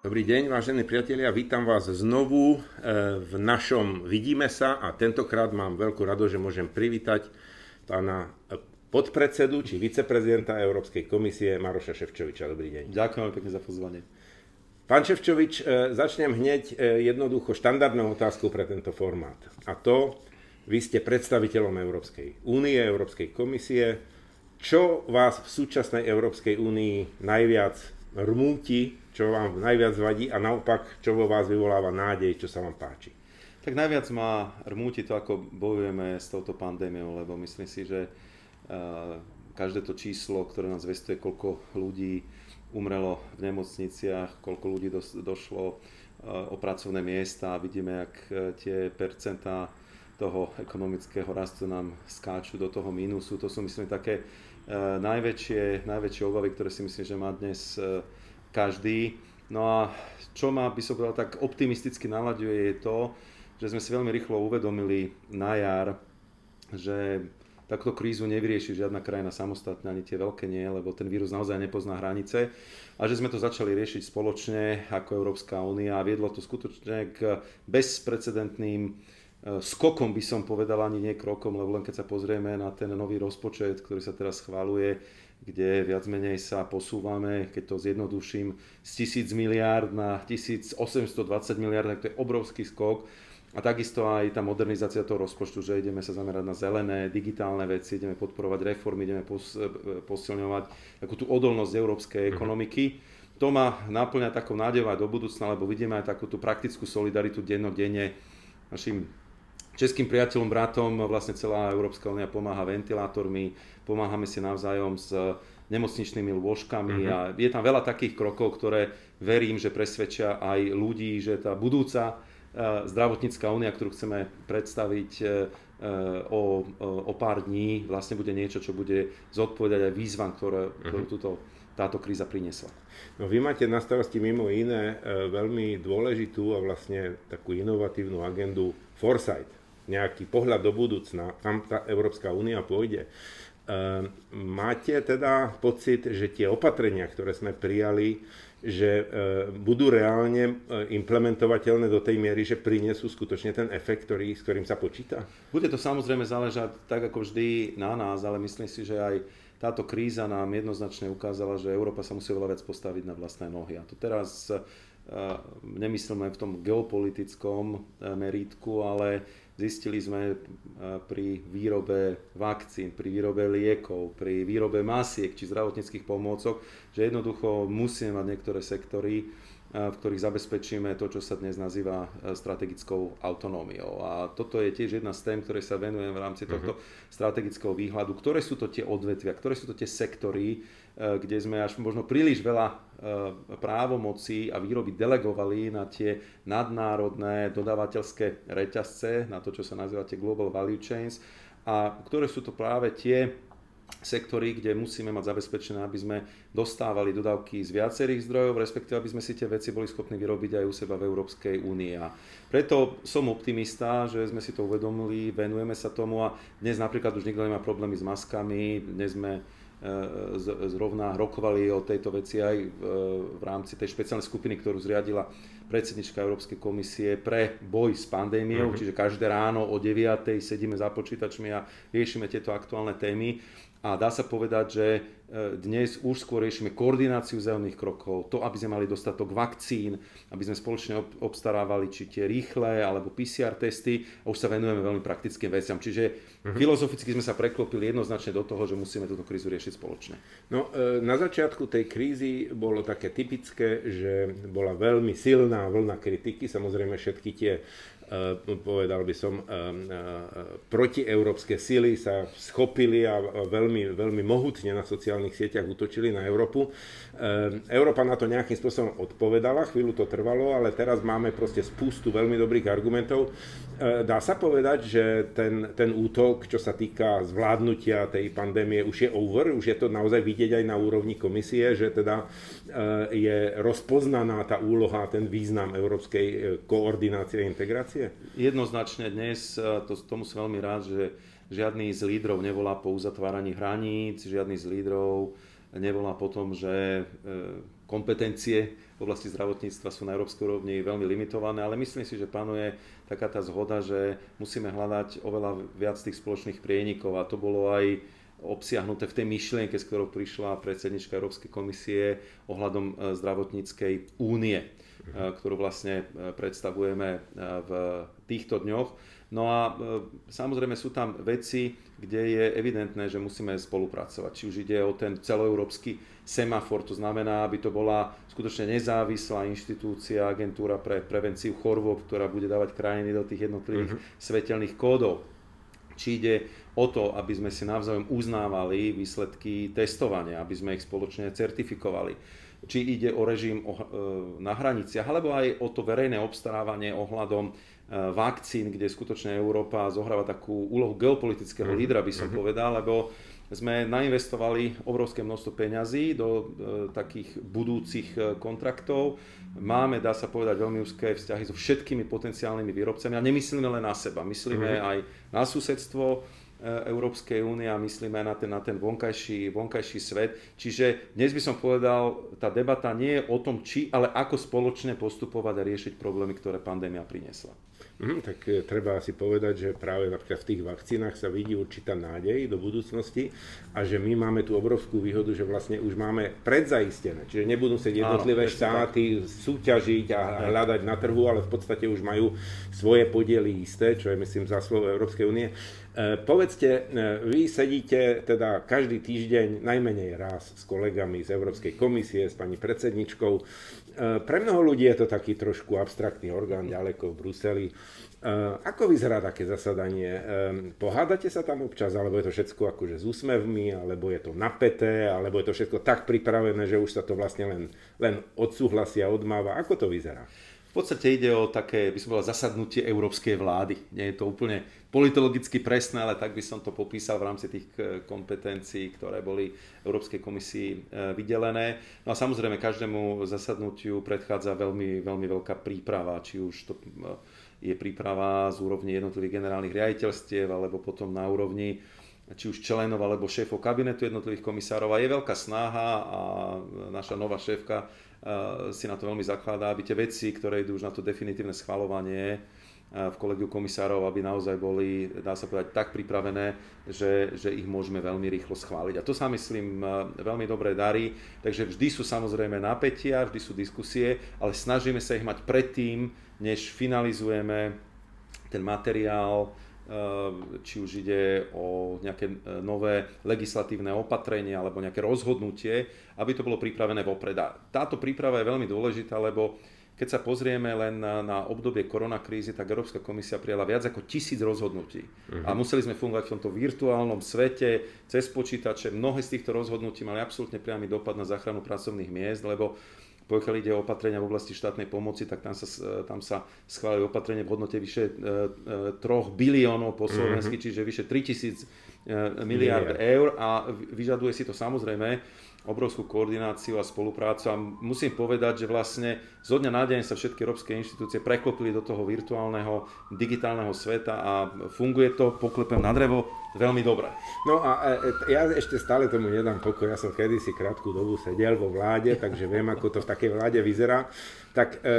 Dobrý deň, vážení priatelia, vítam vás znovu eh, v našom Vidíme sa a tentokrát mám veľkú rado, že môžem privítať pána podpredsedu či viceprezidenta Európskej komisie Maroša Ševčoviča. Dobrý deň. Ďakujem pekne za pozvanie. Pán Ševčovič, eh, začnem hneď jednoducho štandardnou otázkou pre tento formát. A to, vy ste predstaviteľom Európskej únie, Európskej komisie. Čo vás v súčasnej Európskej únii najviac rmúti čo vám najviac vadí a naopak, čo vo vás vyvoláva nádej, čo sa vám páči? Tak najviac ma rmúti to, ako bojujeme s touto pandémiou, lebo myslím si, že každé to číslo, ktoré nás vestuje, koľko ľudí umrelo v nemocniciach, koľko ľudí došlo o pracovné miesta a vidíme, ak e, tie percentá toho ekonomického rastu nám skáču do toho mínusu. To sú myslím také najväčšie, najväčšie obavy, ktoré si myslím, že má dnes e, každý. No a čo ma, by som povedal, tak optimisticky nalaďuje je to, že sme si veľmi rýchlo uvedomili na jar, že takto krízu nevyrieši žiadna krajina samostatne, ani tie veľké nie, lebo ten vírus naozaj nepozná hranice. A že sme to začali riešiť spoločne ako Európska únia a viedlo to skutočne k bezprecedentným skokom, by som povedal, ani nie krokom, lebo len keď sa pozrieme na ten nový rozpočet, ktorý sa teraz schváluje, kde viac menej sa posúvame, keď to zjednoduším, z 1000 miliárd na 1820 miliárd, tak to je obrovský skok. A takisto aj tá modernizácia toho rozpočtu, že ideme sa zamerať na zelené, digitálne veci, ideme podporovať reformy, ideme pos, posilňovať takú tú odolnosť európskej mhm. ekonomiky. To ma naplňa takou nádejou aj do budúcna, lebo vidíme aj takú tú praktickú solidaritu dennodenne našim českým priateľom, bratom, vlastne celá Európska únia pomáha ventilátormi, pomáhame si navzájom s nemocničnými lôžkami uh-huh. a je tam veľa takých krokov, ktoré verím, že presvedčia aj ľudí, že tá budúca e, zdravotnícká únia, ktorú chceme predstaviť e, o, o pár dní, vlastne bude niečo, čo bude zodpovedať aj výzvam, ktoré, ktorú mhm. túto, táto kríza priniesla. No vy máte na starosti mimo iné e, veľmi dôležitú a vlastne takú inovatívnu agendu Foresight nejaký pohľad do budúcna, kam tá Európska únia pôjde. Ehm, máte teda pocit, že tie opatrenia, ktoré sme prijali, že ehm, budú reálne ehm, implementovateľné do tej miery, že prinesú skutočne ten efekt, ktorý, s ktorým sa počíta? Bude to samozrejme záležať tak ako vždy na nás, ale myslím si, že aj táto kríza nám jednoznačne ukázala, že Európa sa musí veľa vec postaviť na vlastné nohy. A to teraz nemyslíme v tom geopolitickom merítku, ale Zistili sme e, pri výrobe vakcín, pri výrobe liekov, pri výrobe masiek či zdravotníckých pomôcok, že jednoducho musíme mať niektoré sektory, e, v ktorých zabezpečíme to, čo sa dnes nazýva e, strategickou autonómiou. A toto je tiež jedna z tém, ktoré sa venujem v rámci tohto uh-huh. strategického výhľadu. Ktoré sú to tie odvetvia, ktoré sú to tie sektory, kde sme až možno príliš veľa právomoci a výroby delegovali na tie nadnárodné dodávateľské reťazce, na to, čo sa nazýva tie global value chains, a ktoré sú to práve tie sektory, kde musíme mať zabezpečené, aby sme dostávali dodávky z viacerých zdrojov, respektíve aby sme si tie veci boli schopní vyrobiť aj u seba v Európskej únii. A preto som optimista, že sme si to uvedomili, venujeme sa tomu a dnes napríklad už nikto nemá problémy s maskami, dnes sme zrovna rokovali o tejto veci aj v rámci tej špeciálnej skupiny, ktorú zriadila predsednička Európskej komisie pre boj s pandémiou, mm-hmm. čiže každé ráno o 9. sedíme za počítačmi a riešime tieto aktuálne témy. A dá sa povedať, že e, dnes už skôr riešime koordináciu zelených krokov, to, aby sme mali dostatok vakcín, aby sme spoločne obstarávali či tie rýchle alebo PCR testy a už sa venujeme veľmi praktickým veciam. Čiže uh-huh. filozoficky sme sa preklopili jednoznačne do toho, že musíme túto krízu riešiť spoločne. No, e, na začiatku tej krízy bolo také typické, že bola veľmi silná vlna kritiky, samozrejme všetky tie povedal by som, eh, eh, protieurópske sily sa schopili a veľmi, veľmi mohutne na sociálnych sieťach útočili na Európu. Európa na to nejakým spôsobom odpovedala, chvíľu to trvalo, ale teraz máme proste spustu veľmi dobrých argumentov. Dá sa povedať, že ten, ten útok, čo sa týka zvládnutia tej pandémie, už je over, už je to naozaj vidieť aj na úrovni komisie, že teda je rozpoznaná tá úloha, ten význam európskej koordinácie a integrácie? Situácie? Jednoznačne dnes, to, tomu som veľmi rád, že žiadny z lídrov nevolá po uzatváraní hraníc, žiadny z lídrov nevolá po tom, že e, kompetencie v oblasti zdravotníctva sú na európskej úrovni veľmi limitované, ale myslím si, že panuje taká tá zhoda, že musíme hľadať oveľa viac tých spoločných prienikov a to bolo aj obsiahnuté v tej myšlienke, s ktorou prišla predsednička Európskej komisie ohľadom e, zdravotníckej únie, ktorú vlastne e, predstavujeme v týchto dňoch. No a samozrejme sú tam veci, kde je evidentné, že musíme spolupracovať. Či už ide o ten celoeurópsky semafor, to znamená, aby to bola skutočne nezávislá inštitúcia, agentúra pre prevenciu chorôb, ktorá bude dávať krajiny do tých jednotlivých uh-huh. svetelných kódov. Či ide o to, aby sme si navzájom uznávali výsledky testovania, aby sme ich spoločne certifikovali. Či ide o režim e, na hraniciach, alebo aj o to verejné obstarávanie ohľadom e, vakcín, kde skutočne Európa zohráva takú úlohu geopolitického mhm. lídra, by som mm-hmm. povedal, lebo sme nainvestovali obrovské množstvo peňazí do e, takých budúcich kontraktov. Máme, dá sa povedať, veľmi úzké vzťahy so všetkými potenciálnymi výrobcami a nemyslíme len na seba, myslíme mm-hmm. aj na susedstvo, Európskej únie a myslíme na ten, na ten vonkajší, vonkajší svet. Čiže dnes by som povedal, tá debata nie je o tom, či, ale ako spoločne postupovať a riešiť problémy, ktoré pandémia priniesla. Mm, tak e, treba si povedať, že práve napríklad v tých vakcínach sa vidí určitá nádej do budúcnosti a že my máme tú obrovskú výhodu, že vlastne už máme predzaistené. Čiže nebudú sa jednotlivé Áno, štáty tak. súťažiť a hľadať na trhu, ale v podstate už majú svoje podiely isté, čo je myslím zásluhou Európskej únie. E, povedzte, e, vy sedíte teda každý týždeň najmenej raz s kolegami z Európskej komisie, s pani predsedničkou. E, pre mnoho ľudí je to taký trošku abstraktný orgán ďaleko v Bruseli. Ako vyzerá také zasadanie? Pohádate sa tam občas, alebo je to všetko akože s úsmevmi, alebo je to napeté, alebo je to všetko tak pripravené, že už sa to vlastne len, len odsúhlasia, odmáva? Ako to vyzerá? V podstate ide o také, by som povedal, zasadnutie európskej vlády. Nie je to úplne politologicky presné, ale tak by som to popísal v rámci tých eh, kompetencií, ktoré boli Európskej komisii eh, vydelené. No a samozrejme každému zasadnutiu predchádza veľmi, veľmi veľká príprava, či už to eh, je príprava z úrovne jednotlivých generálnych riaditeľstiev, alebo potom na úrovni či už členov alebo šéfov kabinetu jednotlivých komisárov. A je veľká snaha a naša nová šéfka si na to veľmi zakladá, aby tie veci, ktoré idú už na to definitívne schvalovanie v kolegiu komisárov, aby naozaj boli, dá sa povedať, tak pripravené, že, že ich môžeme veľmi rýchlo schváliť. A to sa myslím veľmi dobre darí, takže vždy sú samozrejme napätia, vždy sú diskusie, ale snažíme sa ich mať predtým, než finalizujeme ten materiál, či už ide o nejaké e, nové legislatívne opatrenie alebo nejaké rozhodnutie, aby to bolo pripravené vopred. A táto príprava je veľmi dôležitá, lebo keď sa pozrieme len na, na obdobie koronakrízy, tak Európska komisia prijala viac ako tisíc rozhodnutí. Uh-huh. A museli sme fungovať v tomto virtuálnom svete, cez počítače. Mnohé z týchto rozhodnutí mali absolútne priamy dopad na záchranu pracovných miest, lebo pokiaľ ide o opatrenia v oblasti štátnej pomoci, tak tam sa, tam sa schválili opatrenie v hodnote vyše 3 e, e, biliónov po slovensky, mm-hmm. čiže vyše 3000 e, miliard eur a vyžaduje si to samozrejme obrovskú koordináciu a spoluprácu a musím povedať, že vlastne zo dňa na deň sa všetky európske inštitúcie preklopili do toho virtuálneho digitálneho sveta a funguje to, poklepem na drevo, veľmi dobre. No a e, ja ešte stále tomu nedám pokoj, ja som kedysi krátku dobu sedel vo vláde, takže viem, ako to v takej vláde vyzerá tak e, e,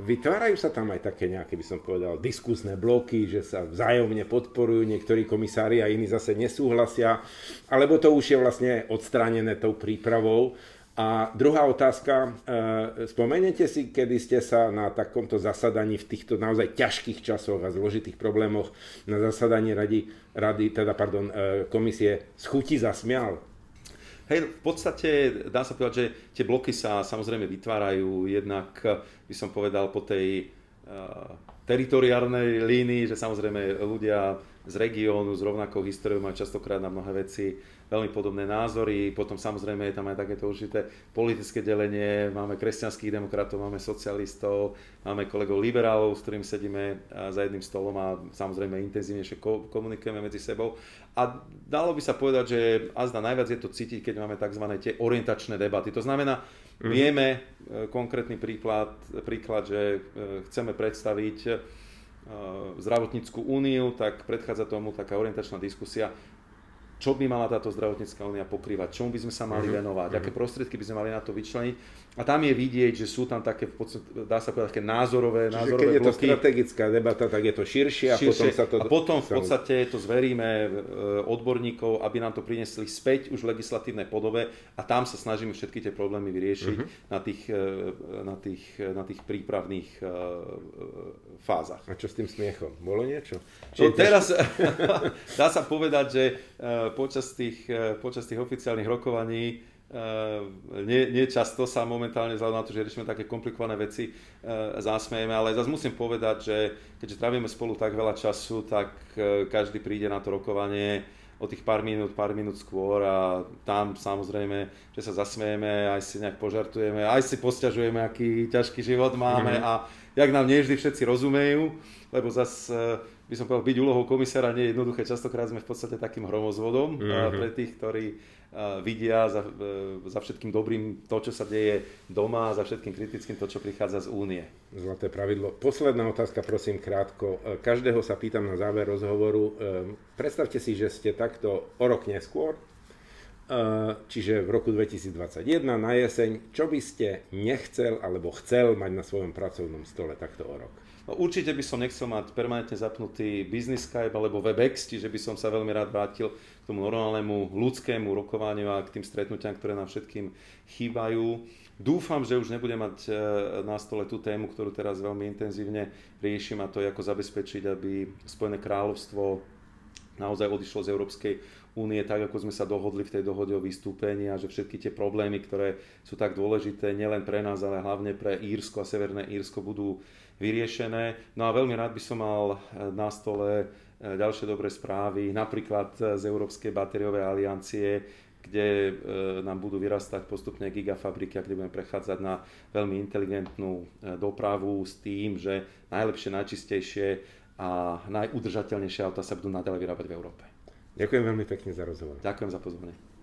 vytvárajú sa tam aj také nejaké, by som povedal, diskusné bloky, že sa vzájomne podporujú, niektorí komisári a iní zase nesúhlasia, alebo to už je vlastne odstránené tou prípravou. A druhá otázka, e, spomeniete si, kedy ste sa na takomto zasadaní v týchto naozaj ťažkých časoch a zložitých problémoch na zasadaní rady, rady teda, pardon, e, komisie schutí zasmial? Hej, v podstate dá sa povedať, že tie bloky sa samozrejme vytvárajú jednak, by som povedal, po tej teritoriárnej línii, že samozrejme ľudia z regiónu s rovnakou históriou majú častokrát na mnohé veci veľmi podobné názory. Potom samozrejme je tam aj takéto určité politické delenie. Máme kresťanských demokratov, máme socialistov, máme kolegov liberálov, s ktorými sedíme za jedným stolom a samozrejme intenzívnejšie komunikujeme medzi sebou. A dalo by sa povedať, že azda najviac je to cítiť, keď máme tzv. tie orientačné debaty. To znamená, mm. vieme e, konkrétny príklad, príklad, že e, chceme predstaviť e, zdravotníckú úniu, tak predchádza tomu taká orientačná diskusia, čo by mala táto zdravotnícká únia pokrývať, čomu by sme sa mali uh-huh. venovať, uh-huh. aké prostriedky by sme mali na to vyčleniť. A tam je vidieť, že sú tam také, dá sa povedať, také názorové, Čiže názorové keď je bloky. to strategická debata, tak je to širšie, širšie a potom sa to... A potom v podstate to zveríme e, odborníkov, aby nám to prinesli späť už v legislatívnej podobe a tam sa snažíme všetky tie problémy vyriešiť uh-huh. na, tých, e, na, tých, na tých prípravných e, fázach. A čo s tým smiechom? Bolo niečo? No, teraz dá sa povedať, že počas tých, počas tých oficiálnych rokovaní nie, nie často sa momentálne vzhľadom na to, že riešime také komplikované veci, zasmejeme, ale zase musím povedať, že keďže trávime spolu tak veľa času, tak každý príde na to rokovanie o tých pár minút, pár minút skôr a tam samozrejme, že sa zasmejeme, aj si nejak požartujeme, aj si posťažujeme, aký ťažký život máme mm-hmm. a jak nám nie vždy všetci rozumejú, lebo zase by som povedal, byť úlohou komisára nie je jednoduché, častokrát sme v podstate takým hromozvodom mm-hmm. pre tých, ktorí vidia za, e, za všetkým dobrým to, čo sa deje doma a za všetkým kritickým to, čo prichádza z únie. Zlaté pravidlo. Posledná otázka, prosím, krátko. E, každého sa pýtam na záver rozhovoru. E, predstavte si, že ste takto o rok neskôr, čiže v roku 2021 na jeseň, čo by ste nechcel alebo chcel mať na svojom pracovnom stole takto o rok? No, určite by som nechcel mať permanentne zapnutý business Skype alebo WebEx, čiže by som sa veľmi rád vrátil k tomu normálnemu ľudskému rokovaniu a k tým stretnutiam, ktoré nám všetkým chýbajú. Dúfam, že už nebudem mať e, na stole tú tému, ktorú teraz veľmi intenzívne riešim a to je ako zabezpečiť, aby Spojené kráľovstvo naozaj odišlo z Európskej únie tak, ako sme sa dohodli v tej dohode o vystúpení a že všetky tie problémy, ktoré sú tak dôležité nielen pre nás, ale hlavne pre Írsko a Severné Írsko budú vyriešené. No a veľmi rád by som mal e, na stole e, ďalšie dobré správy, napríklad z Európskej batériovej aliancie, kde nám budú vyrastať postupne gigafabriky a kde budeme prechádzať na veľmi inteligentnú dopravu s tým, že najlepšie, najčistejšie a najudržateľnejšie auta sa budú naďalej vyrábať v Európe. Ďakujem veľmi pekne za rozhovor. Ďakujem za pozvanie.